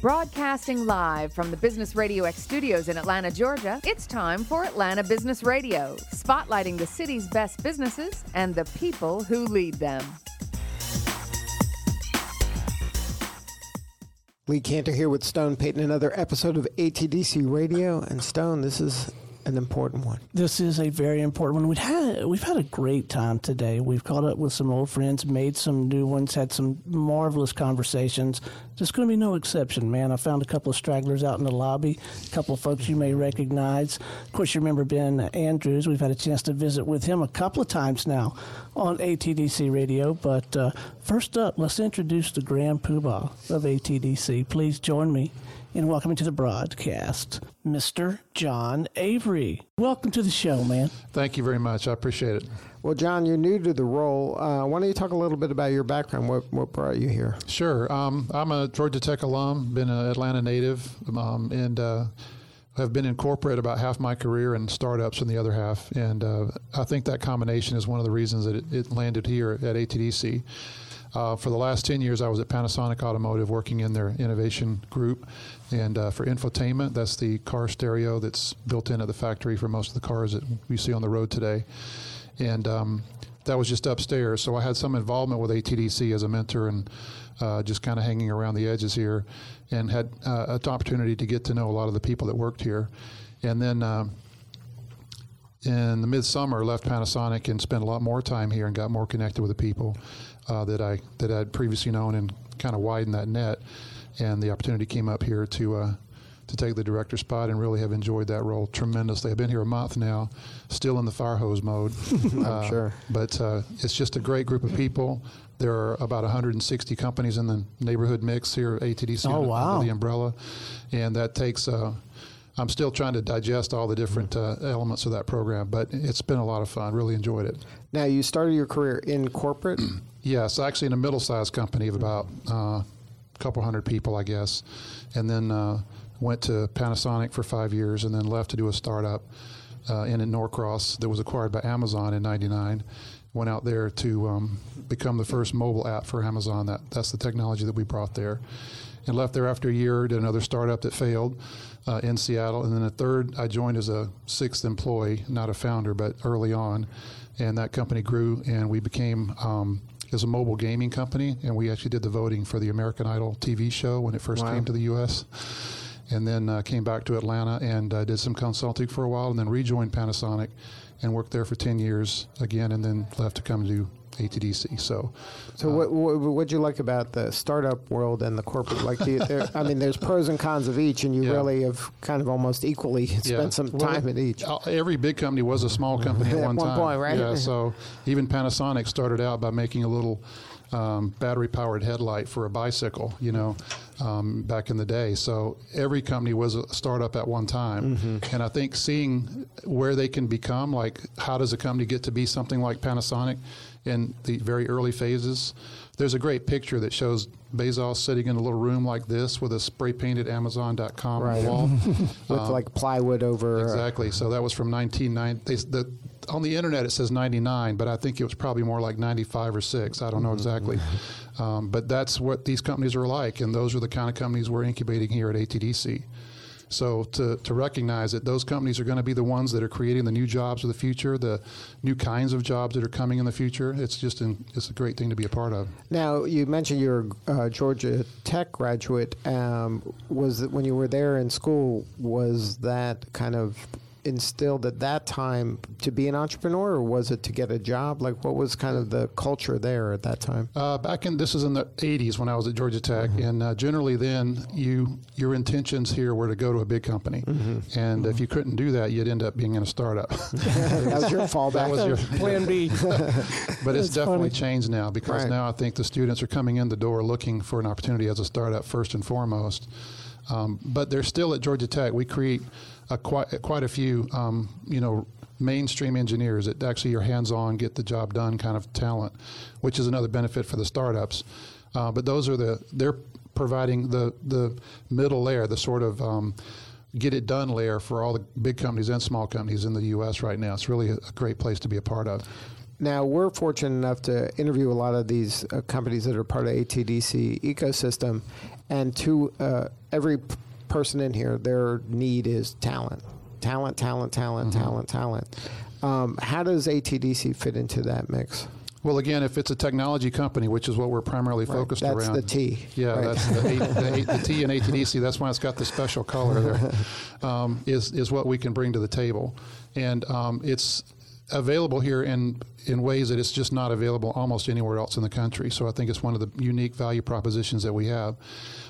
Broadcasting live from the Business Radio X studios in Atlanta, Georgia, it's time for Atlanta Business Radio, spotlighting the city's best businesses and the people who lead them. Lee Cantor here with Stone Payton, another episode of ATDC Radio. And Stone, this is an important one. This is a very important one. We've had we've had a great time today. We've caught up with some old friends, made some new ones, had some marvelous conversations. There's going to be no exception, man. I found a couple of stragglers out in the lobby, a couple of folks you may recognize. Of course, you remember Ben Andrews. We've had a chance to visit with him a couple of times now on ATDC Radio. But uh, first up, let's introduce the Grand Poobah of ATDC. Please join me in welcome to the broadcast, Mr. John Avery. Welcome to the show, man. Thank you very much. I appreciate it. Well, John, you're new to the role. Uh, why don't you talk a little bit about your background? What, what brought you here? Sure. Um, I'm a Georgia Tech alum, been an Atlanta native, um, and uh, have been in corporate about half my career and startups in the other half. And uh, I think that combination is one of the reasons that it, it landed here at ATDC. Uh, for the last 10 years, I was at Panasonic Automotive working in their innovation group. And uh, for infotainment, that's the car stereo that's built in at the factory for most of the cars that we see on the road today. And um, that was just upstairs. So I had some involvement with ATDC as a mentor and uh, just kind of hanging around the edges here and had uh, an opportunity to get to know a lot of the people that worked here. And then uh, in the midsummer, left Panasonic and spent a lot more time here and got more connected with the people uh, that I that I'd previously known and kind of widened that net. And the opportunity came up here to uh, to take the director spot and really have enjoyed that role tremendously. I've been here a month now, still in the fire hose mode. Uh, sure. But uh, it's just a great group of people. There are about 160 companies in the neighborhood mix here at ATDC oh, under, wow. under the umbrella, and that takes. Uh, I'm still trying to digest all the different uh, elements of that program, but it's been a lot of fun. Really enjoyed it. Now, you started your career in corporate? yes, actually in a middle sized company of about uh, a couple hundred people, I guess. And then uh, went to Panasonic for five years and then left to do a startup uh, in, in Norcross that was acquired by Amazon in 99. Went out there to um, become the first mobile app for Amazon. That, that's the technology that we brought there. And left there after a year, did another startup that failed uh, in Seattle. And then a third, I joined as a sixth employee, not a founder, but early on. And that company grew, and we became um, as a mobile gaming company, and we actually did the voting for the American Idol TV show when it first Wow. came to the U.S. And then uh, came back to Atlanta and uh, did some consulting for a while, and then rejoined Panasonic and worked there for 10 years again, and then left to come do ATDC. So, So, what what what'd you like about the startup world and the corporate? Like, do you, there, I mean, there's pros and cons of each, and you Yeah. really have kind of almost equally spent some Well, time at each. uh, Every big company was a small company at At one one time. point, right? Yeah. So even Panasonic started out by making a little um, battery-powered headlight for a bicycle. You know, um, back in the day. So every company was a startup at one time. Mm-hmm. And I think seeing where they can become, like how does a company get to be something like Panasonic in the very early phases. There's a great picture that shows Bezos sitting in a little room like this with a spray painted Amazon.com Right. wall. with like plywood over. uh, Exactly. So that was from 1990. They, the, on the internet it says 99, but I think it was probably more like 95 or 6. I don't know exactly. Um, but that's what these companies are like, and those are the kind of companies we're incubating here at ATDC. So to, to recognize that those companies are going to be the ones that are creating the new jobs of the future, the new kinds of jobs that are coming in the future, it's just it's a great thing to be a part of. Now, you mentioned you're a uh, Georgia Tech graduate. Um, was when you were there in school, was that kind of instilled at that time to be an entrepreneur, or was it to get a job? Like, what was kind of the culture there at that time? Uh, back in this is in the 80s when I was at Georgia Tech, and uh, generally then you your intentions here were to go to a big company, and if you couldn't do that, you'd end up being in a startup. that was your fallback. that was your, Plan B. but it's That's definitely funny. changed now because Right. now I think the students are coming in the door looking for an opportunity as a startup first and foremost. Um, but they're still at Georgia Tech. We create a quite quite a few um, you know mainstream engineers that actually are hands-on, get the job done kind of talent, which is another benefit for the startups. Uh, but those are the they're providing the the middle layer, the sort of um, get it done layer for all the big companies and small companies in the U.S. right now. It's really a, a great place to be a part of. Now we're fortunate enough to interview a lot of these uh, companies that are part of ATDC ecosystem, and to uh, every p- person in here, their need is talent, talent, talent, talent, Mm-hmm. talent, talent. Um, how does ATDC fit into that mix? Well, again, if it's a technology company, which is what we're primarily focused That's around. the T. Yeah, right? that's the, A- the, A- the T in ATDC. That's why it's got the special color there. Um, is is what we can bring to the table, and um, it's available here in in ways that it's just not available almost anywhere else in the country. So I think it's one of the unique value propositions that we have.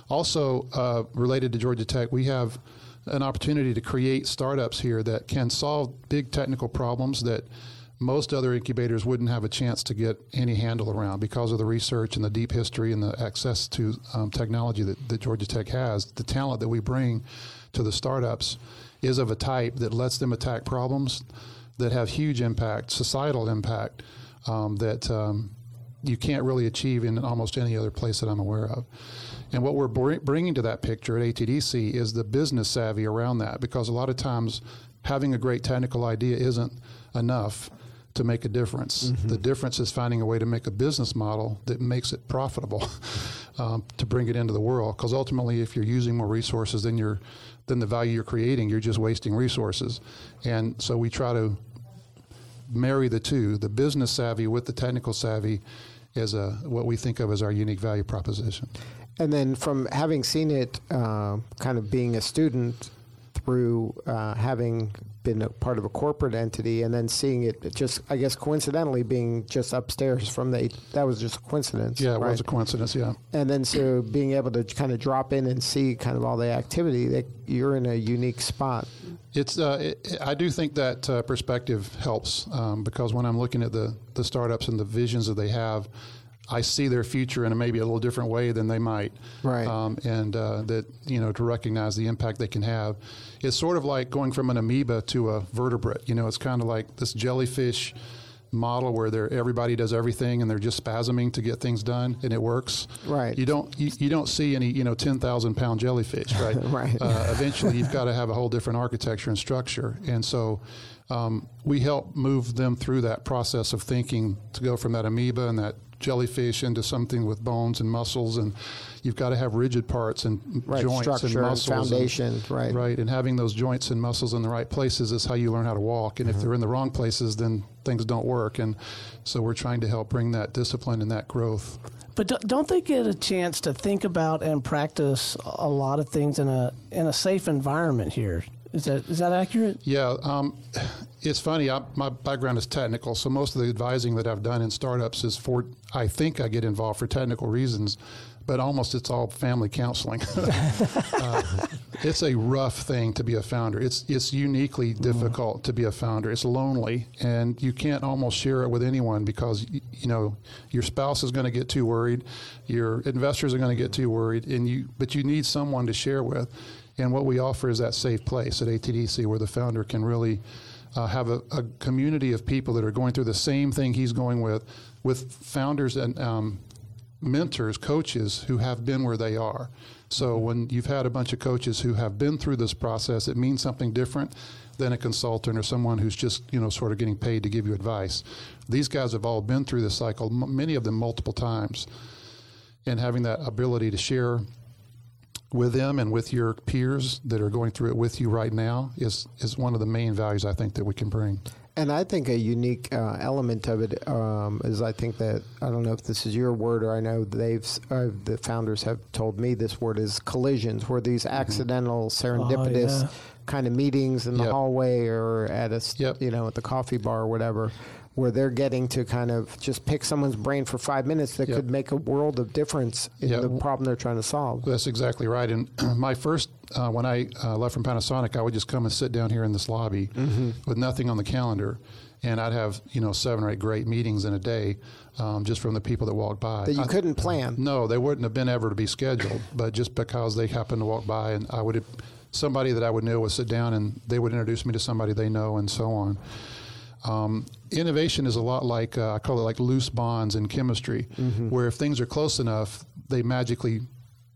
Also, uh, related to Georgia Tech, we have an opportunity to create startups here that can solve big technical problems that most other incubators wouldn't have a chance to get any handle around because of the research and the deep history and the access to um, technology that, that Georgia Tech has. The talent that we bring to the startups is of a type that lets them attack problems that have huge impact, societal impact, um, that um, you can't really achieve in almost any other place that I'm aware of. And what we're br- bringing to that picture at ATDC is the business savvy around that, because a lot of times having a great technical idea isn't enough to make a difference. The difference is finding a way to make a business model that makes it profitable um, to bring it into the world. Because ultimately, if you're using more resources than you're than the value you're creating, you're just wasting resources. And so we try to marry the two, the business savvy with the technical savvy, is a what we think of as our unique value proposition. And then from having seen it, uh, kind of being a student through uh, having been a part of a corporate entity, and then seeing it just, I guess, coincidentally being just upstairs from the, that was just a coincidence. Yeah, it right? was a coincidence. Yeah. And then so being able to kind of drop in and see kind of all the activity, that you're in a unique spot. It's. Uh, it, I do think that uh, perspective helps um, because when I'm looking at the the startups and the visions that they have, I see their future in a maybe a little different way than they might. Right. Um, and uh, that you know to recognize the impact they can have. It's sort of like going from an amoeba to a vertebrate. You know, it's kind of like this jellyfish model where they're, everybody does everything and they're just spasming to get things done and it works. Right. You don't you, you don't see any you know ten thousand pound jellyfish, right? Right. Uh, eventually, you've got to have a whole different architecture and structure, and so um, we help move them through that process of thinking to go from that amoeba and that jellyfish into something with bones and muscles, and you've got to have rigid parts and Right, joints and structure and muscles and- foundation, right. right, and having those joints and muscles in the right places is how you learn how to walk. And if mm-hmm. they're in the wrong places, then things don't work. And so we're trying to help bring that discipline and that growth. But don't- don't they get a chance to think about and practice a lot of things in a in a safe environment here? Is that is that accurate? Yeah, um, it's funny. I, my background is technical, so most of the advising that I've done in startups is for. I think I get involved for technical reasons, but almost it's all family counseling. uh, it's a rough thing to be a founder. It's it's uniquely difficult to be a founder. It's lonely, and you can't almost share it with anyone because y- you know your spouse is going to get too worried, your investors are going to get too worried, and you. But you need someone to share with. And what we offer is that safe place at ATDC where the founder can really uh, have a, a community of people that are going through the same thing he's going with, with founders and um, mentors, coaches who have been where they are. So when you've had a bunch of coaches who have been through this process, it means something different than a consultant or someone who's just you know sort of getting paid to give you advice. These guys have all been through this cycle, m- many of them multiple times, and having that ability to share with them and with your peers that are going through it with you right now is is one of the main values I think that we can bring. And I think a unique uh, element of it um, is I think that I don't know if this is your word or I know they've uh, the founders have told me this word is collisions, where these accidental serendipitous yeah. kind of meetings in the Yep. hallway or at a Yep. you know at the coffee bar or whatever, where they're getting to kind of just pick someone's brain for five minutes that Yep. could make a world of difference in Yep. the problem they're trying to solve. That's exactly right. And my first, uh, when I uh, left from Panasonic, I would just come and sit down here in this lobby with nothing on the calendar, and I'd have you know seven or eight great meetings in a day, um, just from the people that walked by. That you I- couldn't plan. No, they wouldn't have been ever to be scheduled, but just because they happened to walk by, and I would have, somebody that I would know would sit down, and they would introduce me to somebody they know, and so on. Um, innovation is a lot like uh, I call it like loose bonds in chemistry, where if things are close enough, they magically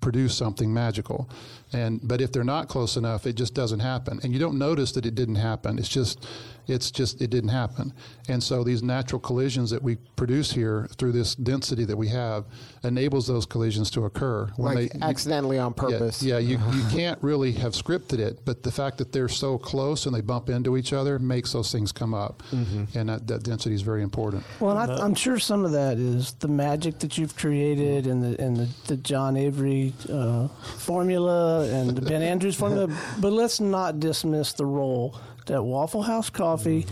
produce something magical. And but if they're not close enough, it just doesn't happen. And you don't notice that it didn't happen. It's just it's just it didn't happen. And so these natural collisions that we produce here through this density that we have enables those collisions to occur when like they accidentally on purpose. Yeah, yeah you, you can't really have scripted it, but the fact that they're so close and they bump into each other makes those things come up, mm-hmm. and that, that, density is very important. Well, I, am sure some of that is the magic that you've created and the and the, the John Avery uh, formula and Ben Andrews formula, but let's not dismiss the role that Waffle House coffee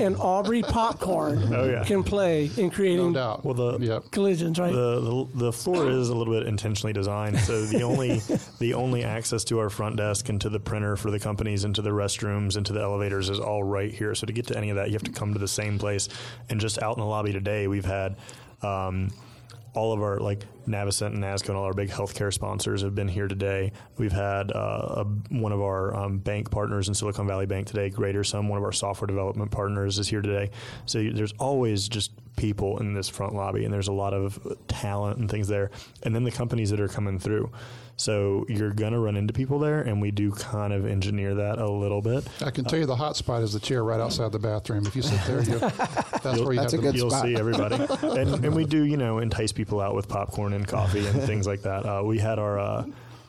and Aubrey popcorn oh, yeah. can play in creating no well, the, yep. collisions, right? The, the, the floor is a little bit intentionally designed, so the only the only access to our front desk and to the printer for the companies and to the restrooms and to the elevators is all right here. So to get to any of that, you have to come to the same place. And just out in the lobby today, we've had. Um, all of our like Navicent and NASCO and all our big healthcare sponsors have been here today. We've had uh, a, one of our um, bank partners in Silicon Valley Bank today, Greater Sum, one of our software development partners is here today. So there's always just people in this front lobby, and there's a lot of talent and things there. And then the companies that are coming through. So you're going to run into people there, and we do kind of engineer that a little bit. I can tell you the hot spot is the chair right outside the bathroom. If you sit there, you, that's where you that's have a good You'll spot. see everybody. and, and, we do, you know, entice people out with popcorn and coffee and things like that. Uh, we had our. Uh,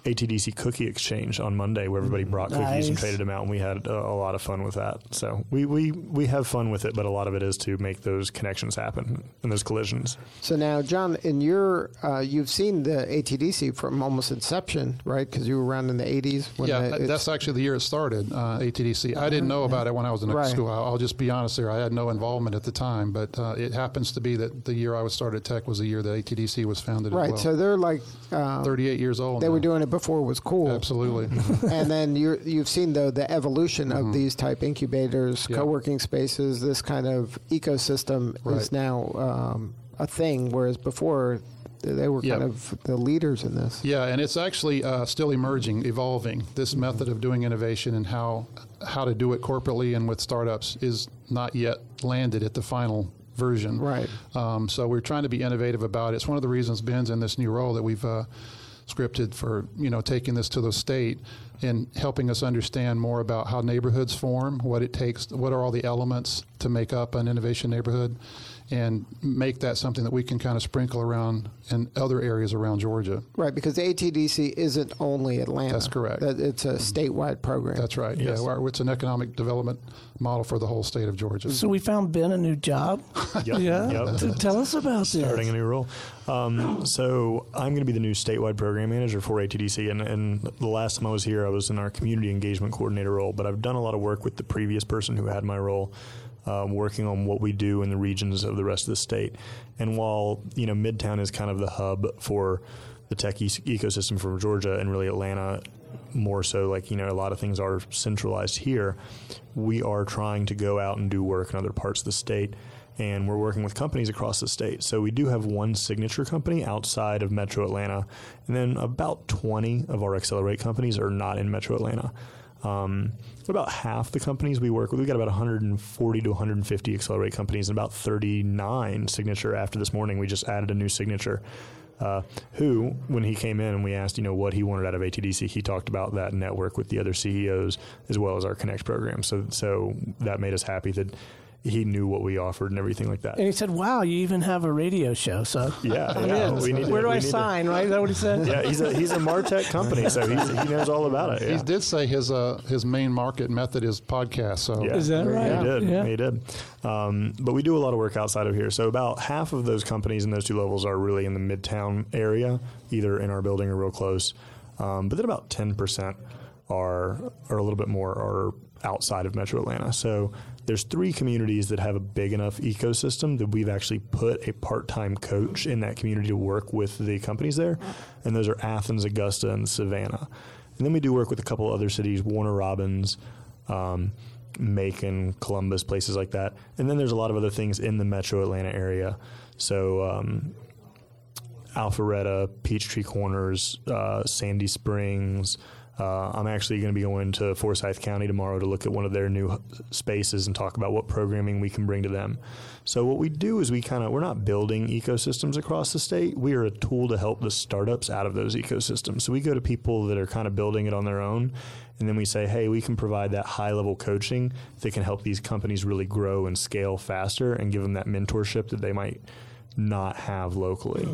ATDC cookie exchange on Monday where everybody brought cookies nice. and traded them out, and we had a, a, lot of fun with that. So we, we, we have fun with it, but a lot of it is to make those connections happen and those collisions. So now, John, in your uh, you've seen the ATDC from almost inception, right? Because you were around in the '80s. yeah, the, that's actually the year it started. Uh, ATDC. I didn't know about it when I was in right. school. I'll, I'll, just be honest here. I had no involvement at the time, but uh, it happens to be that the year I was started at Tech was the year that ATDC was founded. Right. Well. So they're like uh, 38 years old. They now. were doing it before was cool. Absolutely. and then you have seen though the evolution mm-hmm. of these type incubators, yep. co-working spaces. This kind of ecosystem right. is now um, a thing, whereas before they were yep. kind of the leaders in this. Yeah, and it's actually uh, still emerging, evolving. This method of doing innovation and how how to do it corporately and with startups is not yet landed at the final version. Right. Um, so we're trying to be innovative about it. It's one of the reasons Ben's in this new role that we've. Uh, scripted for you know taking this to the state and helping us understand more about how neighborhoods form, what it takes, what are all the elements to make up an innovation neighborhood, and make that something that we can kind of sprinkle around in other areas around Georgia. Right, because ATDC isn't only Atlanta. That's correct. It's a statewide program. That's right. Yes. Yeah, it's an economic development model for the whole state of Georgia. So we found Ben a new job. yep. Yeah. Yep. Tell us about this. Starting a new role. Um, so I'm going to be the new statewide program manager for ATDC, and, and the last time I was here, I was in our community engagement coordinator role. But I've done a lot of work with the previous person who had my role um, working on what we do in the regions of the rest of the state. And while you know Midtown is kind of the hub for the tech e- ecosystem for Georgia and really Atlanta more so like you know a lot of things are centralized here we are trying to go out and do work in other parts of the state. And we're working with companies across the state. So we do have one signature company outside of metro atlanta. And then about 20 of our accelerate companies are not in metro atlanta um, about half the companies we work with, we've got about 140 to 150 Accelerate companies, and about 39 signature. After this morning, we just added a new signature. Uh, who, when he came in and we asked, you know, what he wanted out of ATDC, he talked about that network with the other CEOs as well as our Connect program. So, so that made us happy that he knew what we offered and everything like that. And he said, "Wow, you even have a radio show." So yeah, yeah. We need Where do I sign? To, right? Is that what he said? Yeah, he's a he's a Martech company, so he knows all about it. Yeah. He did say his uh, his main market method is podcast. So yeah. is that right? He did. Yeah. He did. Um, but we do a lot of work outside of here. So about half of those companies in those two levels are really in the midtown area, either in our building or real close. Um, but then about ten percent are or a little bit more are outside of Metro Atlanta. So there's three communities that have a big enough ecosystem that we've actually put a part-time coach in that community to work with the companies there, and those are Athens, Augusta, and Savannah. And then we do work with a couple other cities, Warner Robins, um, Macon, Columbus, places like that. And then there's a lot of other things in the Metro Atlanta area. So um, Alpharetta, Peachtree Corners, uh, Sandy Springs. Uh, I'm actually going to be going to Forsyth County tomorrow to look at one of their new spaces and talk about what programming we can bring to them. So what we do is we kind of we're not building ecosystems across the state. We are a tool to help the startups out of those ecosystems. So we go to people that are kind of building it on their own, and then we say, hey, we can provide that high level coaching that can help these companies really grow and scale faster, and give them that mentorship that they might not have locally.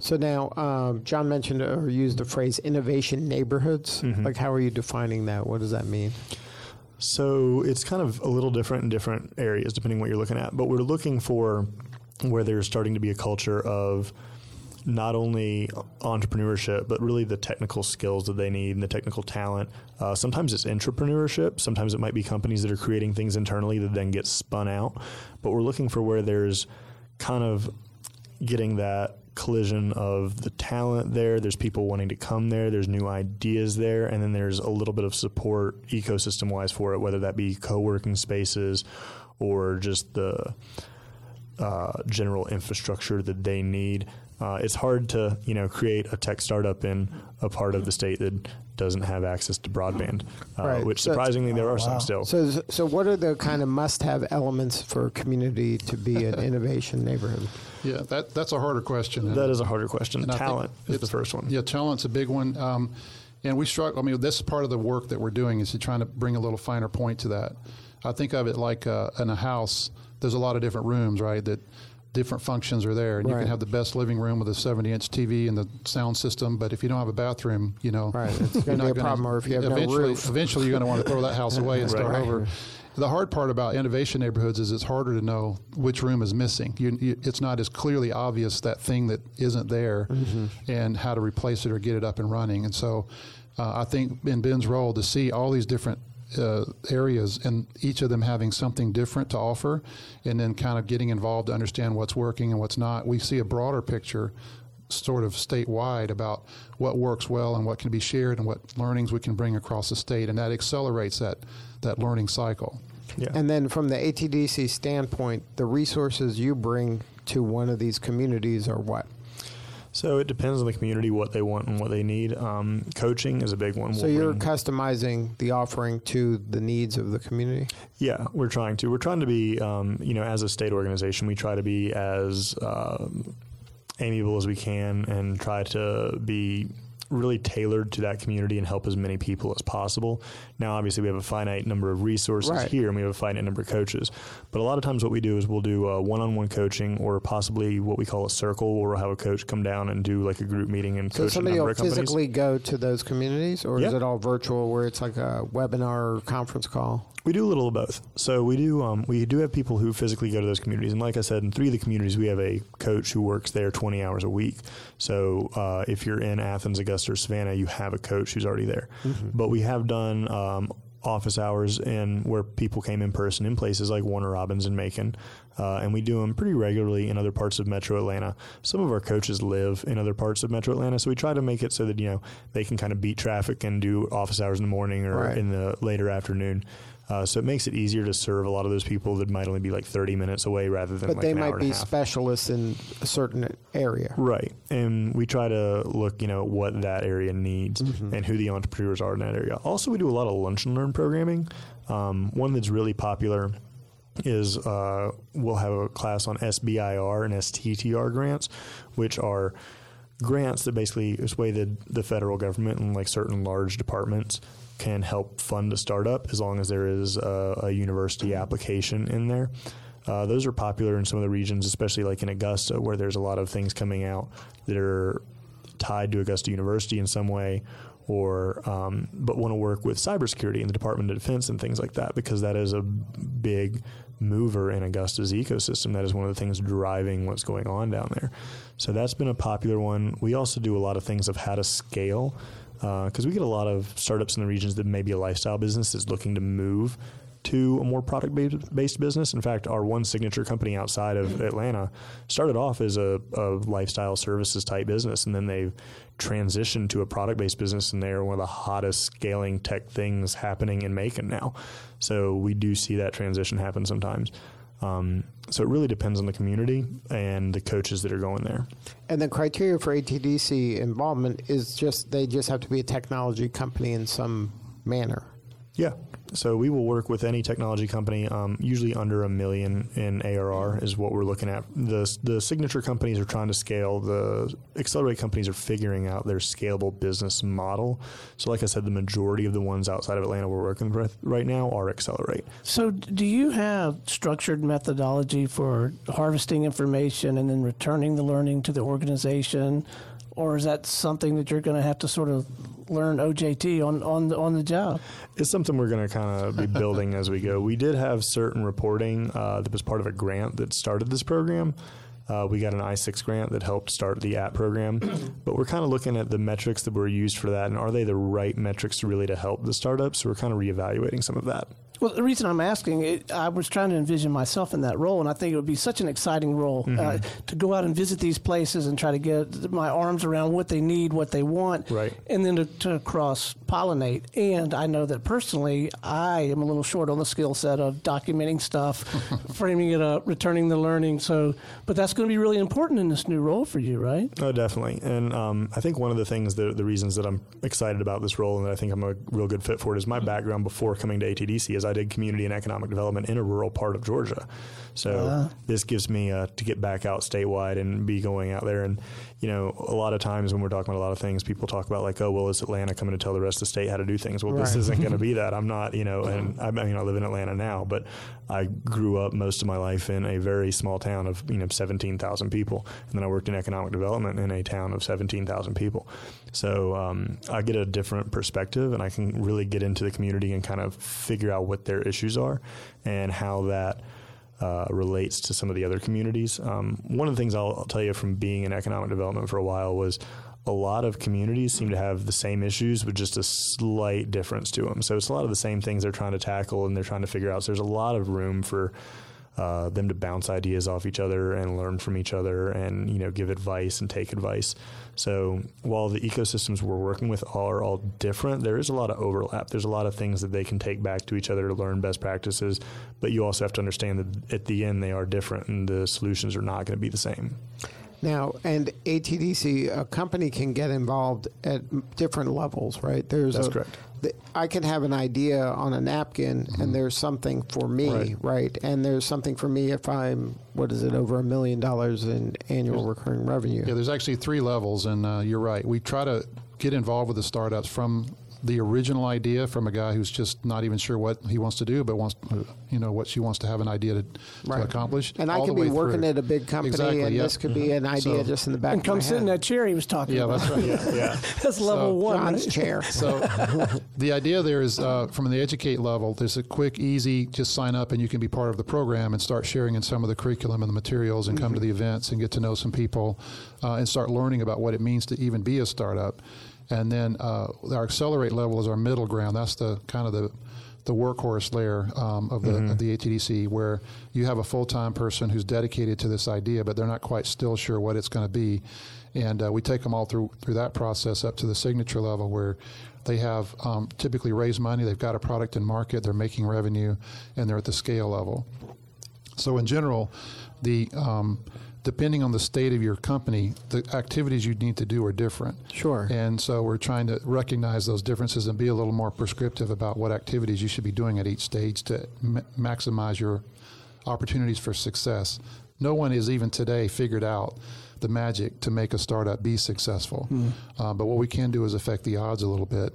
So now, um, John mentioned or used the phrase innovation neighborhoods. Mm-hmm. Like, how are you defining that? What does that mean? So it's kind of a little different in different areas depending what you're looking at. But we're looking for where there's starting to be a culture of not only entrepreneurship, but really the technical skills that they need and the technical talent. Uh, sometimes it's entrepreneurship. Sometimes it might be companies that are creating things internally that then get spun out. But we're looking for where there's kind of getting that collision of the talent there. There's people wanting to come there. There's new ideas there, and then there's a little bit of support ecosystem wise for it, whether that be co-working spaces or just the uh, general infrastructure that they need. Uh, it's hard to you know create a tech startup in a part of the state that doesn't have access to broadband, uh, Right. which So- surprisingly there are some still. So, so what are the kind of must-have elements for a community to be an innovation neighborhood? Yeah, that that's a harder question. that is a harder question. And Talent is the first one. Yeah, talent's a big one. Um, and we struggle. I mean, this is part of the work that we're doing is to trying to bring a little finer point to that. I think of it like uh, in a house. There's a lot of different rooms, right? That different functions are there, and you can have the best living room with a 70-inch TV and the sound system. But if you don't have a bathroom, you know, Right, it's gonna you're be not a problem, or if you have no eventually, roof. eventually you're going to want to throw that house away and start Right. over. The hard part about innovation neighborhoods is it's harder to know which room is missing. You, you, it's not as clearly obvious that thing that isn't there Mm-hmm. and how to replace it or get it up and running. And so uh, I think in Ben's role to see all these different uh, areas and each of them having something different to offer and then kind of getting involved to understand what's working and what's not, we see a broader picture sort of statewide about what works well and what can be shared and what learnings we can bring across the state, and that accelerates that that learning cycle. Yeah. And then from the ATDC standpoint, the resources you bring to one of these communities are what? So it depends on the community what they want and what they need. Um, coaching is a big one. So We'll you're bring- customizing the offering to the needs of the community? Yeah, we're trying to. We're trying to be, um, you know, as a state organization, we try to be as um, amiable as we can and try to be really tailored to that community and help as many people as possible. Now, obviously, we have a finite number of resources Right. here and we have a finite number of coaches. But a lot of times, what we do is we'll do uh, one-on-one coaching or possibly what we call a circle, where we'll have a coach come down and do like a group meeting and So coach a somebody number will of companies. physically go to those communities, or is it all virtual where it's like a webinar or conference call? We do a little of both. So we do um, we do have people who physically go to those communities, and like I said, in three of the communities, we have a coach who works there 20 hours a week. So uh, if you're in Athens, Augusta, or Savannah, you have a coach who's already there. But we have done um, office hours and where people came in person in places like Warner Robins and Macon, uh, and we do them pretty regularly in other parts of Metro Atlanta. Some of our coaches live in other parts of Metro Atlanta, so we try to make it so that you know they can kind of beat traffic and do office hours in the morning or Right. in the later afternoon. Uh, so it makes it easier to serve a lot of those people that might only be like 30 minutes away rather than But like they might be specialists in a certain area. Right. And we try to look, you know, what that area needs Mm-hmm. and who the entrepreneurs are in that area. Also, we do a lot of lunch and learn programming. Um, one that's really popular is uh, we'll have a class on SBIR and STTR grants, which are grants that basically is way that the federal government and like certain large departments can help fund a startup as long as there is a, a university application in there. Uh, those are popular in some of the regions, especially like in Augusta, where there's a lot of things coming out that are tied to Augusta University in some way, or um, but want to work with cybersecurity and the Department of Defense and things like that because that is a big mover in Augusta's ecosystem. That is one of the things driving what's going on down there. So that's been a popular one. We also do a lot of things of how to scale Uh, because we get a lot of startups in the regions that may be a lifestyle business that's looking to move to a more product based business. In fact, our one signature company outside of Atlanta started off as a, a lifestyle services type business, and then they've transitioned to a product based business, and they're one of the hottest scaling tech things happening in Macon now. So we do see that transition happen sometimes. Um, so it really depends on the community and the coaches that are going there. And the criteria for ATDC involvement is just they just have to be a technology company in some manner. Yeah. So we will work with any technology company. Um, usually under a million in ARR is what we're looking at. The the signature companies are trying to scale. The accelerate companies are figuring out their scalable business model. So, like I said, the majority of the ones outside of Atlanta we're working with right now are accelerate. So, do you have structured methodology for harvesting information and then returning the learning to the organization? Or is that something that you're going to have to sort of learn OJT on on the, on the job? It's something we're going to kind of be building as we go. We did have certain reporting uh, that was part of a grant that started this program. Uh, we got an I6 grant that helped start the app program, but we're kind of looking at the metrics that were used for that, and are they the right metrics really to help the startups? So we're kind of reevaluating some of that. Well, the reason I'm asking, it, I was trying to envision myself in that role, and I think it would be such an exciting role uh, mm-hmm. uh, to go out and visit these places and try to get my arms around what they need, what they want, right. and then to, to cross pollinate. And I know that personally, I am a little short on the skill set of documenting stuff, framing it up, returning the learning. So, but that's going to be really important in this new role for you, right? Oh, definitely. And um, I think one of the things, the, the reasons that I'm excited about this role and that I think I'm a real good fit for it is my background before coming to ATDC is I did community and economic development in a rural part of Georgia. So uh, this gives me uh, to get back out statewide and be going out there. And you know, a lot of times when we're talking about a lot of things, people talk about like, oh, well, is Atlanta coming to tell the rest of the state how to do things? Well, right. this isn't going to be that. I'm not, you know, and I mean, I live in Atlanta now, but I grew up most of my life in a very small town of you know 17,000 people, and then I worked in economic development in a town of 17,000 people. So um, I get a different perspective, and I can really get into the community and kind of figure out what their issues are and how that uh, relates to some of the other communities. Um, one of the things I'll, I'll, tell you from being in economic development for a while was a lot of communities seem to have the same issues with just a slight difference to them. So it's a lot of the same things they're trying to tackle and they're trying to figure out. So there's a lot of room for uh, them to bounce ideas off each other and learn from each other and you know give advice and take advice. So while the ecosystems we're working with are all different, there is a lot of overlap. There's a lot of things that they can take back to each other to learn best practices, but you also have to understand that at the end they are different and the solutions are not going to be the same. Now, and ATDC, a company can get involved at different levels, right? There's That's a, correct. I can have an idea on a napkin, mm-hmm. and there's something for me, right. right. And there's something for me if I'm, what is it, over a million dollars in annual there's, recurring revenue. Yeah, there's actually three levels, and uh, you're right. We try to get involved with the startups from the original idea from a guy who's just not even sure what he wants to do, but wants, you know, what she wants to have an idea to, right. to accomplish. And I could be working through. at a big company, exactly, and yep. this could be an mm-hmm. idea so, just in the back. And come sit in that chair he was talking yeah, about. That's right. yeah, yeah. that's level so, one. John's chair. So the idea there is uh, from the educate level. There's a quick, easy, just sign up and you can be part of the program and start sharing in some of the curriculum and the materials and mm-hmm. come to the events and get to know some people uh, and start learning about what it means to even be a startup. And then uh, our accelerate level is our middle ground. That's the kind of the the workhorse layer um, of, the, mm-hmm. of the ATDC, where you have a full time person who's dedicated to this idea, but they're not quite still sure what it's going to be. And uh, we take them all through through that process up to the signature level, where they have um, typically raised money, they've got a product in market, they're making revenue, and they're at the scale level. So in general, the um, depending on the state of your company, the activities you need to do are different. Sure. And so we're trying to recognize those differences and be a little more prescriptive about what activities you should be doing at each stage to m- maximize your opportunities for success. No one has even today figured out the magic to make a startup be successful. Mm. Uh, but what we can do is affect the odds a little bit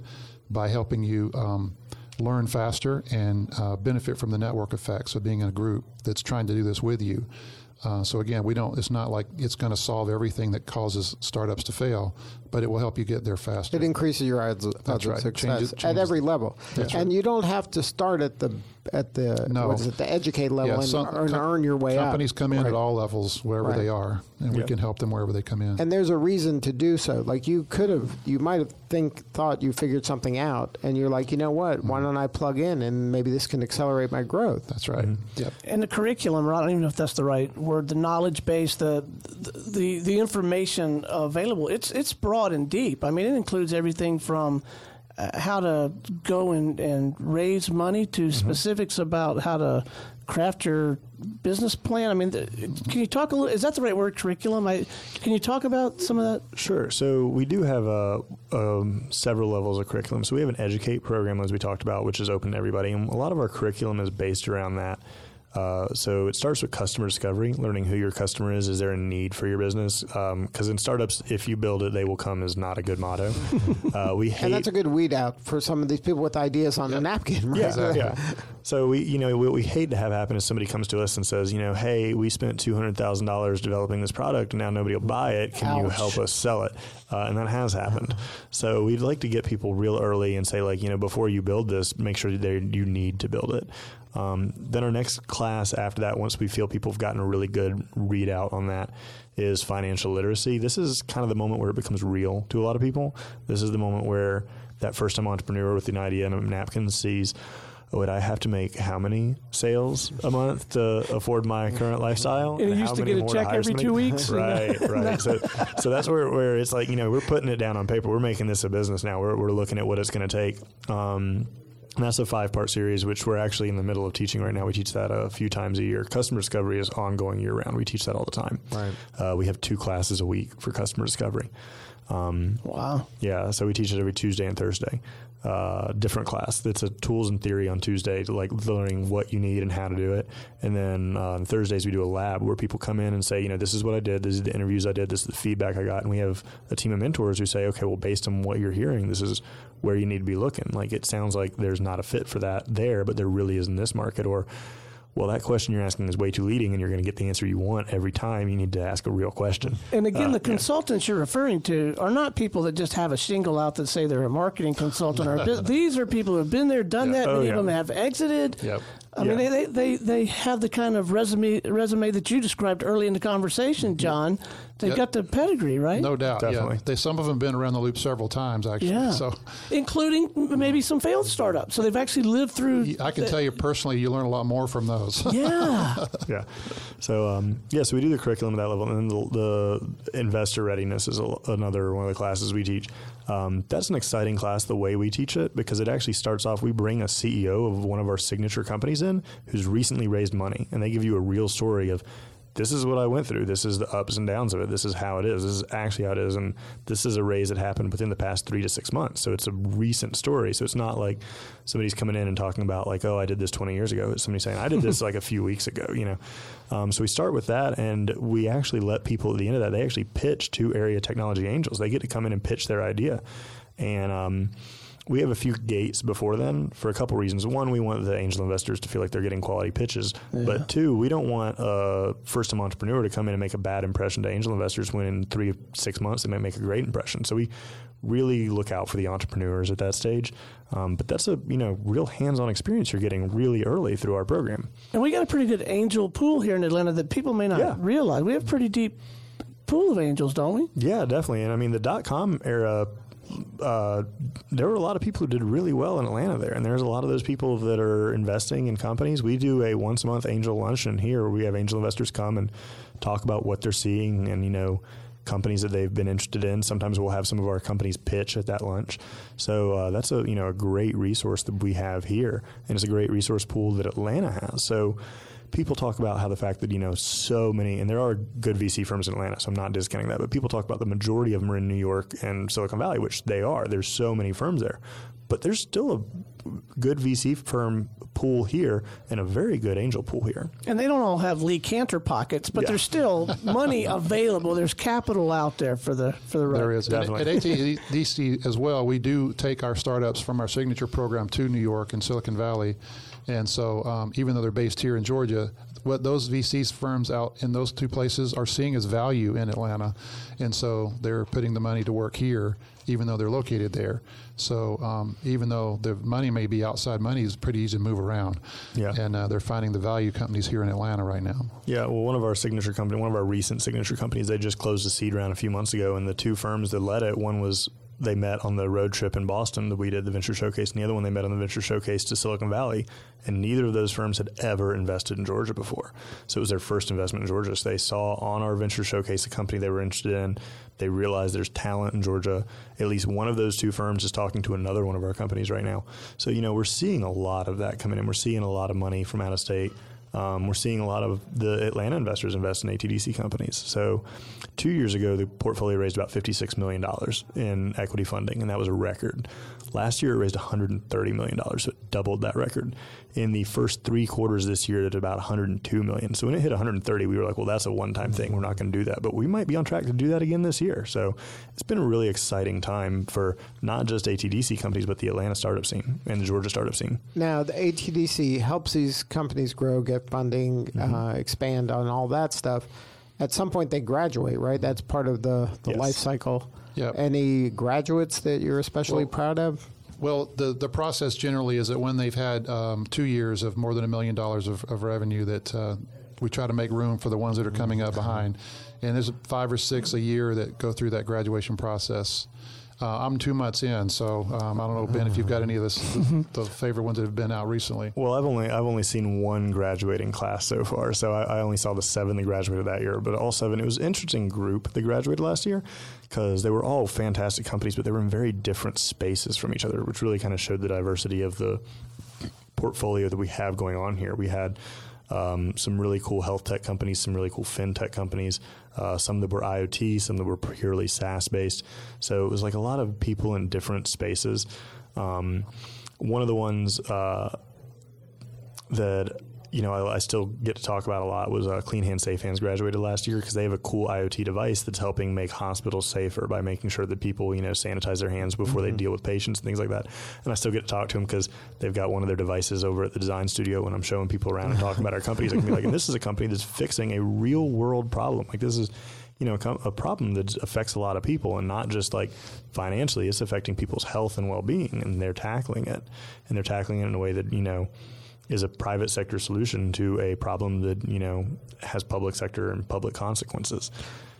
by helping you um, learn faster and uh, benefit from the network effects of being in a group that's trying to do this with you. Uh, so again, we don't. It's not like it's going to solve everything that causes startups to fail, but it will help you get there faster. It increases your odds, odds right. of success changes, changes. at every level, That's and right. you don't have to start at the at the no. what is it, the educate level yeah, some, and earn, com- earn, your way companies up. come in right. at all levels wherever right. they are, and yep. we can help them wherever they come in. And there's a reason to do so. Like you could have, you might have think thought you figured something out, and you're like, you know what? Mm-hmm. Why don't I plug in and maybe this can accelerate my growth? That's right. Mm-hmm. Yep. And the curriculum, I don't even know if that's the right word. The knowledge base, the the the information available. It's it's broad and deep. I mean, it includes everything from uh, how to go and, and raise money to specifics about how to craft your business plan. I mean, the, can you talk a little? Is that the right word? Curriculum? I, can you talk about some of that? Sure. So we do have uh, um, several levels of curriculum. So we have an educate program, as we talked about, which is open to everybody, and a lot of our curriculum is based around that. Uh, so it starts with customer discovery, learning who your customer is. Is there a need for your business? Because in startups, if you build it, they will come is not a good motto. uh, we hate And that's a good weed out for some of these people with ideas on a napkin, right? yeah, yeah. So we, you know, what we hate to have happen is somebody comes to us and says, you know, hey, we spent two hundred thousand dollars developing this product, and now nobody will buy it. Can you help us sell it? Uh, and that has happened. So we'd like to get people real early and say, like, you know, before you build this, make sure that you need to build it. Um, then our next class after that, once we feel people have gotten a really good readout on that, is financial literacy. This is kind of the moment where it becomes real to a lot of people. This is the moment where that first time entrepreneur with an idea and a napkin sees, would I have to make how many sales a month to afford my current lifestyle? And he how used to get a check every somebody? two weeks? Right, right. so, so that's where, where it's like, you know, we're putting it down on paper. We're making this a business now. We're, we're looking at what it's going to take. Um, and that's a five part series, which we're actually in the middle of teaching right now. We teach that a few times a year. Customer discovery is ongoing year round. We teach that all the time. Right. Uh, we have two classes a week for customer discovery. Um, Wow. yeah, so we teach it every Tuesday and Thursday. Uh, different class. It's a tools and theory on Tuesday, to like learning what you need and how to do it. And then uh, on Thursdays we do a lab where people come in and say, you know, this is what I did, this is the interviews I did, this is the feedback I got, and we have a team of mentors who say, okay, well, based on what you're hearing, this is where you need to be looking. Like it sounds like there's not a fit for that there, but there really is in this market, or well, that question you're asking is way too leading, and you're going to get the answer you want every time. You need to ask a real question. And again, Uh, the yeah. consultants you're referring to are not people that just have a shingle out that say they're a marketing consultant. or These are people who have been there, done that. Oh, Many yeah. of them have exited. Yep. I mean, Yeah. they, they, they have the kind of resume resume that you described early in the conversation, John. They've Yep. got the pedigree, right? No doubt. Definitely. Yeah. They, some of them have been around the loop several times, actually. Yeah. So Including maybe some failed startups. So they've actually lived through. I can tell you personally, you learn a lot more from those. Yeah. yeah. So um, yeah, so we do the curriculum at that level, and then the, the investor readiness is a, another one of the classes we teach. Um, that's an exciting class the way we teach it because it actually starts off. We bring a CEO of one of our signature companies in who's recently raised money, and they give you a real story of. This is what I went through. This is the ups and downs of it. This is how it is. This is actually how it is. And this is a raise that happened within the past three to six months. So it's a recent story. So it's not like somebody's coming in and talking about like, oh, I did this 20 years ago. It's somebody saying, I did this like a few weeks ago, you know. Um, so we start with that, and we actually let people at the end of that, they actually pitch to area technology angels. They get to come in and pitch their idea. And um, we have a few gates before then for a couple reasons. One, we want the angel investors to feel like they're getting quality pitches. But two, we don't want a first time entrepreneur to come in and make a bad impression to angel investors when in three, six months they might make a great impression. So we really look out for the entrepreneurs at that stage. Um, but that's a you know real hands on experience you're getting really early through our program. and we got a pretty good angel pool here in Atlanta that people may not Yeah. realize. We have pretty deep pool of angels, don't we? Yeah, definitely. And I mean, the dot com era, uh, there were a lot of people who did really well in Atlanta there. And there's a lot of those people that are investing in companies. We do a once a month angel luncheon here where we have angel investors come and talk about what they're seeing and, you know, companies that they've been interested in. Sometimes we'll have some of our companies pitch at that lunch. So uh, that's a, you know, a great resource that we have here. And it's a great resource pool that Atlanta has. So, people talk about how the fact that you know so many and there are good VC firms in Atlanta so I'm not discounting that but people talk about the majority of them are in New York and Silicon Valley which they are there's so many firms there but there's still a good VC firm pool here and a very good angel pool here And they don't all have Lee Cantor pockets, but Yeah. there's still money available. There's capital out there for the for the There right. is. Definitely. At ATDC as well, we do take our startups from our signature program to New York and Silicon Valley. And so, um, even though they're based here in Georgia, what those VCs firms out in those two places are seeing as value in Atlanta. And so they're putting the money to work here, even though they're located there. So, um, even though the money may be outside money, it's pretty easy to move around. Yeah. And uh, they're finding the value companies here in Atlanta right now. Yeah, well, one of our signature company, one of our recent signature companies, they just closed a seed round a few months ago, and the two firms that led it, one was they met on the road trip in Boston that we did the venture showcase, and the other one they met on the venture showcase to Silicon Valley. And neither of those firms had ever invested in Georgia before. So it was their first investment in Georgia. So they saw on our venture showcase a company they were interested in. They realized there's talent in Georgia. At least one of those two firms is talking to another one of our companies right now. So, you know, we're seeing a lot of that coming in. We're seeing a lot of money from out of state. Um, we're seeing a lot of the Atlanta investors invest in ATDC companies. So, two years ago, the portfolio raised about $56 million in equity funding, and that was a record. Last year, it raised $130 million, so it doubled that record. In the first three quarters this year, it about 102 million. So when it hit 130, we were like, well, that's a one-time thing. We're not going to do that. But we might be on track to do that again this year. So it's been a really exciting time for not just ATDC companies, but the Atlanta startup scene and the Georgia startup scene. Now, the ATDC helps these companies grow, get funding, mm-hmm. uh, expand on all that stuff. At some point, they graduate, right? That's part of the, the yes. life cycle. Yep. Any graduates that you're especially well, proud of? Well, the, the process generally is that when they've had um, two years of more than a million dollars of, of revenue, that uh, we try to make room for the ones that are coming up behind. And there's five or six a year that go through that graduation process. Uh, I'm two months in, so um, I don't know, Ben, if you've got any of this, the, the, favorite ones that have been out recently. Well, I've only I've only seen one graduating class so far, so I, I only saw the seven that graduated that year. But all seven, it was an interesting group that graduated last year because they were all fantastic companies, but they were in very different spaces from each other, which really kind of showed the diversity of the portfolio that we have going on here. We had um, some really cool health tech companies, some really cool fintech companies, uh, some that were IoT, some that were purely SaaS based. So it was like a lot of people in different spaces. Um, one of the ones uh, that you know, I, I, still get to talk about a lot was uh, Clean Hands Safe Hands graduated last year because they have a cool IoT device that's helping make hospitals safer by making sure that people, you know, sanitize their hands before mm-hmm. they deal with patients and things like that. And I still get to talk to them because they've got one of their devices over at the design studio when I'm showing people around and talking about our companies. I can be like, and this is a company that's fixing a real world problem. Like this is you know a problem that affects a lot of people and not just like financially it's affecting people's health and well-being and they're tackling it and they're tackling it in a way that you know is a private sector solution to a problem that you know has public sector and public consequences.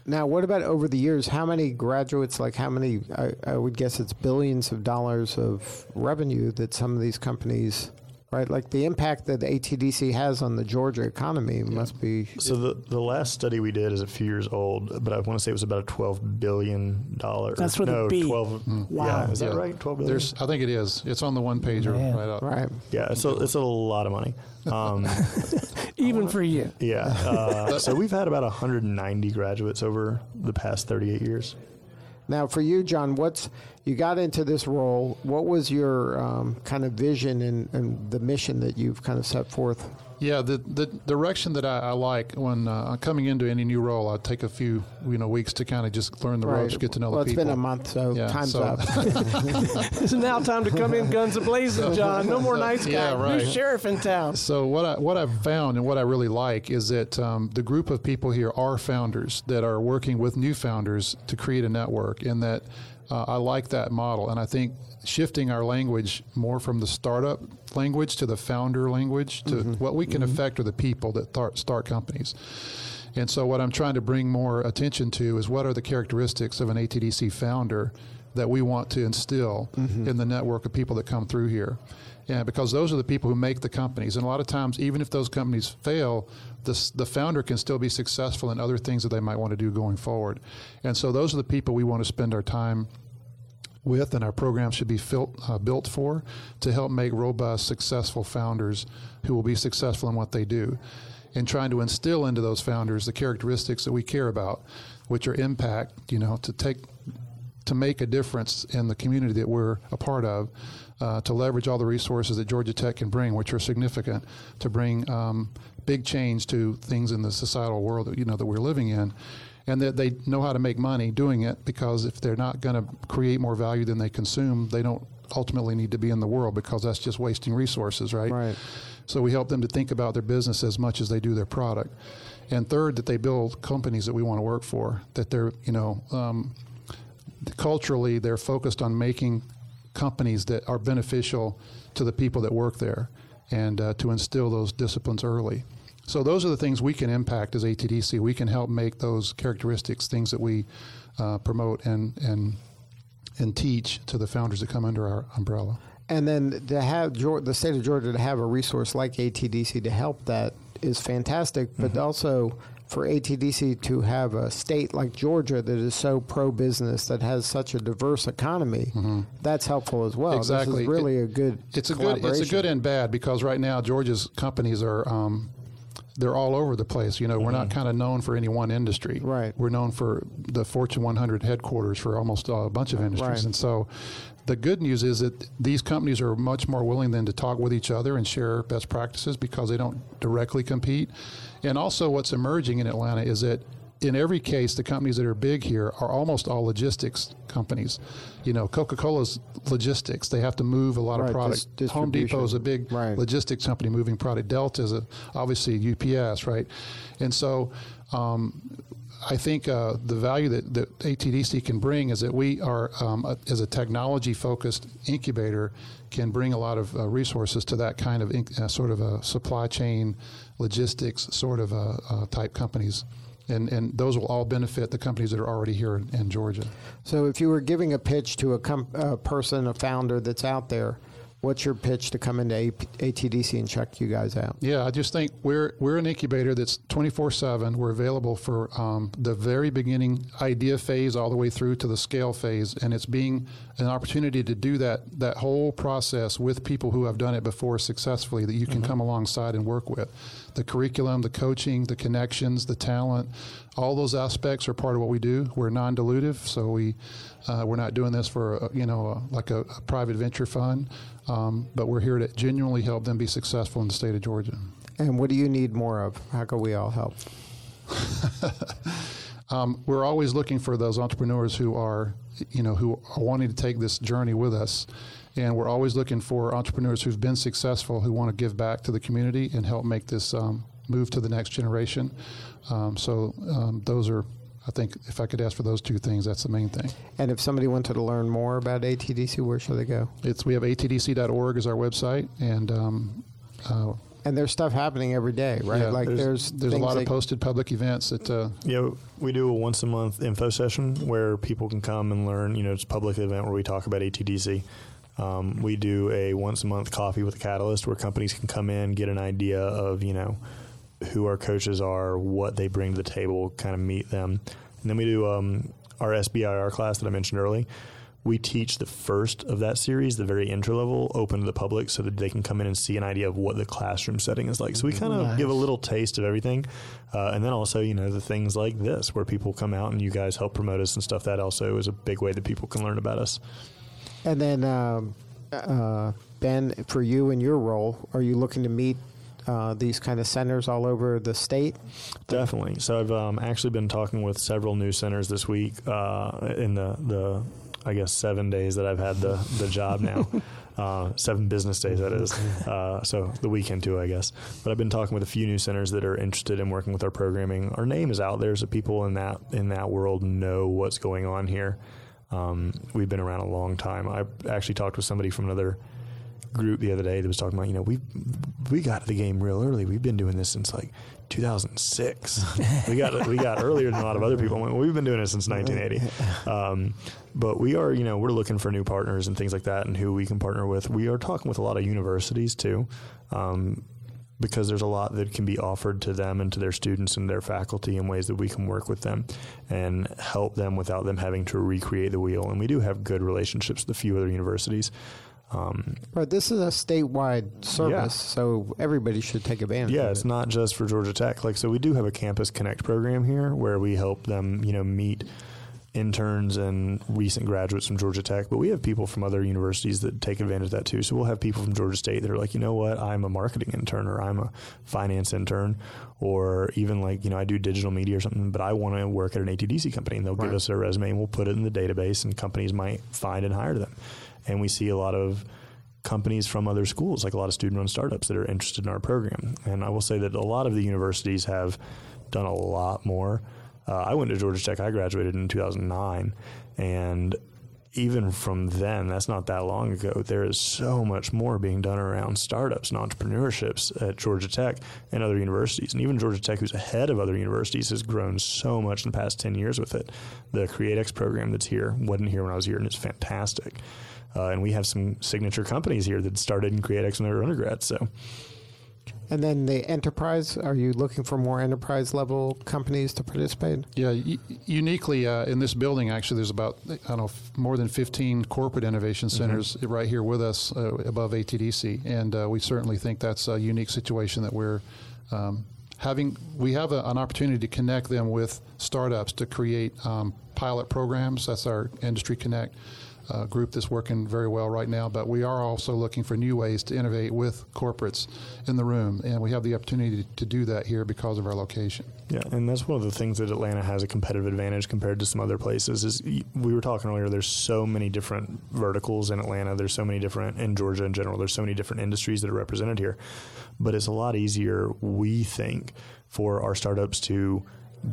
Now, what about over the years? How many graduates, like how many, I, I would guess it's billions of dollars of revenue that some of these companies right? Like the impact that the ATDC has on the Georgia economy yeah. must be. So the the last study we did is a few years old, but I want to say it was about a twelve billion dollar. That's what no, B. twelve. Mm, wow, yeah, is yeah. that right? Twelve billion. There's, I think it is. It's on the one pager right up. Right. Yeah, it's a, it's a lot of money. Um, Even for you. Yeah. Uh, so we've had about 190 graduates over the past 38 years. Now, for you, John, what's you got into this role? What was your um, kind of vision and, and, the mission that you've kind of set forth? Yeah, the the direction that I, I like when uh, coming into any new role, I take a few you know weeks to kind of just learn the right. ropes, get to know well, the people. Well, it's been a month, so yeah, time's so. up. it's now time to come in guns a blazing, John. No more nice guy. Yeah, right. New sheriff in town. So what I what I've found and what I really like is that um, the group of people here are founders that are working with new founders to create a network, and that uh, I like that model, and I think shifting our language more from the startup language to the founder language to mm-hmm. what we can mm-hmm. affect are the people that th- start companies. And so, what I'm trying to bring more attention to is what are the characteristics of an ATDC founder that we want to instill mm-hmm. in the network of people that come through here. Yeah, because those are the people who make the companies. And a lot of times, even if those companies fail, the, the founder can still be successful in other things that they might want to do going forward. And so those are the people we want to spend our time with, and our program should be fil- uh, built for to help make robust, successful founders who will be successful in what they do. And trying to instill into those founders the characteristics that we care about, which are impact, you know, to take to make a difference in the community that we're a part of, uh, to leverage all the resources that Georgia Tech can bring, which are significant, to bring um, big change to things in the societal world that you know that we're living in, and that they know how to make money doing it because if they're not going to create more value than they consume, they don't ultimately need to be in the world because that's just wasting resources, right? Right. So we help them to think about their business as much as they do their product. And third, that they build companies that we want to work for. That they're, you know, um, culturally they're focused on making companies that are beneficial to the people that work there, and uh, to instill those disciplines early. So those are the things we can impact as ATDC. We can help make those characteristics things that we uh, promote and and and teach to the founders that come under our umbrella. And then to have the state of Georgia to have a resource like ATDC to help that is fantastic, but Mm-hmm. also for ATDC to have a state like Georgia that is so pro business that has such a diverse economy, that's helpful as well. This Mm-hmm. Exactly. is really It- a good It's a good it's a good and bad because right now Georgia's companies are um, they're all over the place. You know, we're not mm-hmm. kind of known for any one industry. Right. We're known for the Fortune 100 headquarters for almost uh, a bunch of industries, Right. and so the good news is that these companies are much more willing than to talk with each other and share best practices because they don't directly compete. And also, what's emerging in Atlanta is that in every case, the companies that are big here are almost all logistics companies. You know, Coca Cola's logistics; they have to move a lot Right, of product. dis- Home Depot is a big Right. logistics company moving product. Delta is a, obviously UPS, right? And so um, I think uh, the value that, that ATDC can bring is that we are, um, a, as a technology focused incubator, can bring a lot of uh, resources to that kind of inc- uh, sort of a supply chain logistics sort of uh, uh, type companies. And, and those will all benefit the companies that are already here in, in Georgia. So if you were giving a pitch to a, com- a person, a founder that's out there, what's your pitch to come into ATDC and check you guys out? Yeah, I just think we're we're an incubator that's 24/7. We're available for um, the very beginning idea phase all the way through to the scale phase, and it's being an opportunity to do that that whole process with people who have done it before successfully that you can come alongside and work with. The curriculum, the coaching, the connections, the talent, all those aspects are part of what we do. We're non-dilutive, so we uh, we're not doing this for a, you know a, like a, a private venture fund, um, but we're here to genuinely help them be successful in the state of Georgia. And what do you need more of? How can we all help? Um, we're always looking for those entrepreneurs who are, you know, who are wanting to take this journey with us, and we're always looking for entrepreneurs who've been successful who want to give back to the community and help make this um, move to the next generation. Um, so um, those are, I think, if I could ask for those two things, that's the main thing. And if somebody wanted to learn more about ATDC, where should they go? It's we have atdc.org as our website, and um, uh, And there's stuff happening every day, right? yeah, like there's there's a things lot of posted public events that. Uh, Yeah, we do a once a month info session where people can come and learn. You know, it's a public event where we talk about ATDC. Um, we do a once a month coffee with a catalyst where companies can come in, get an idea of you know who our coaches are, what they bring to the table, kind of meet them, and then we do um, our SBIR class that I mentioned early. We teach the first of that series, the very intro level, open to the public so that they can come in and see an idea of what the classroom setting is like. So we kind of give a little taste of everything. Uh, and then also, you know, the things like this where people come out and you guys help promote us and stuff. That also is a big way that people can learn about us. And then, um, uh, Ben, for you and your role, are you looking to meet uh, these kind of centers all over the state? Definitely. So I've um, actually been talking with several new centers this week uh, in the, the, I guess, seven days that I've had the, the job now. Uh, seven business days, that is. Uh, so the weekend, too, I guess. But I've been talking with a few new centers that are interested in working with our programming. Our name is out there, so people in that, in that world know what's going on here. Um, we've been around a long time. I actually talked with somebody from another group the other day that was talking about, you know, we we got to the game real early. We've been doing this since like 2006. we got we got earlier than a lot of other people. We've been doing it since 1980. Um, but we are, you know, we're looking for new partners and things like that, and who we can partner with. We are talking with a lot of universities too. Um, because there's a lot that can be offered to them and to their students and their faculty in ways that we can work with them and help them without them having to recreate the wheel. And we do have good relationships with a few other universities. Um, Right. This is a statewide service, Yeah. so everybody should take advantage. yeah, it's it. not just for Georgia Tech. Like, so we do have a Campus Connect program here where we help them, you know, meet interns and recent graduates from Georgia Tech. But we have people from other universities that take advantage of that too. So we'll have people from Georgia State that are like, you know what, I'm a marketing intern or I'm a finance intern or even like, you know, I do digital media or something, but I want to work at an ATDC company and they'll give us their resume and we'll put it in the database and companies might find and hire them. And we see a lot of companies from other schools, like a lot of student run startups that are interested in our program. And I will say that a lot of the universities have done a lot more. Uh, I went to Georgia Tech, I graduated in 2009, and even from then, that's not that long ago, there is so much more being done around startups and entrepreneurships at Georgia Tech and other universities. And even Georgia Tech, who's ahead of other universities, has grown so much in the past 10 years with it. The CreateX program that's here wasn't here when I was here, and it's fantastic. Uh, and we have some signature companies here that started in CreateX when they were undergrads. So And then the enterprise, are you looking for more enterprise level companies to participate? Yeah, u- uniquely uh, in this building, actually, there's about I don't know f- more than 15 corporate innovation centers right here with us uh, above ATDC, and uh, we certainly think that's a unique situation that we're um, having. We have a, an opportunity to connect them with startups to create um, pilot programs. That's our Industry Connect. Uh, group that's working very well right now, but we are also looking for new ways to innovate with corporates in the room, and we have the opportunity to do that here because of our location. Yeah, and that's one of the things that Atlanta has a competitive advantage compared to some other places. Is we were talking earlier. There's so many different verticals in Atlanta. There's so many different in Georgia in general. There's so many different industries that are represented here, but it's a lot easier, we think, for our startups to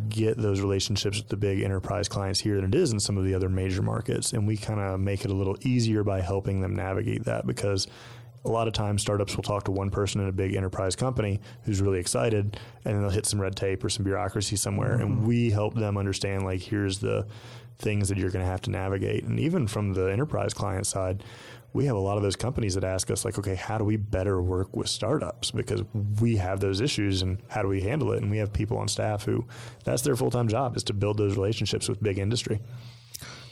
get those relationships with the big enterprise clients here than it is in some of the other major markets. And we kind of make it a little easier by helping them navigate that because a lot of times startups will talk to one person in a big enterprise company who's really excited and then they'll hit some red tape or some bureaucracy somewhere. And mm-hmm. we help them understand like here's the things that you're going to have to navigate. And even from the enterprise client side we have a lot of those companies that ask us like okay how do we better work with startups because we have those issues and how do we handle it and we have people on staff who that's their full-time job is to build those relationships with big industry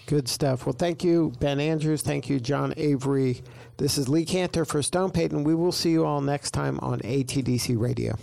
Good stuff. Well, thank you, Ben Andrews. Thank you, John Avery. This is Lee Kantor for Stone Payton. We will see you all next time on ATDC Radio.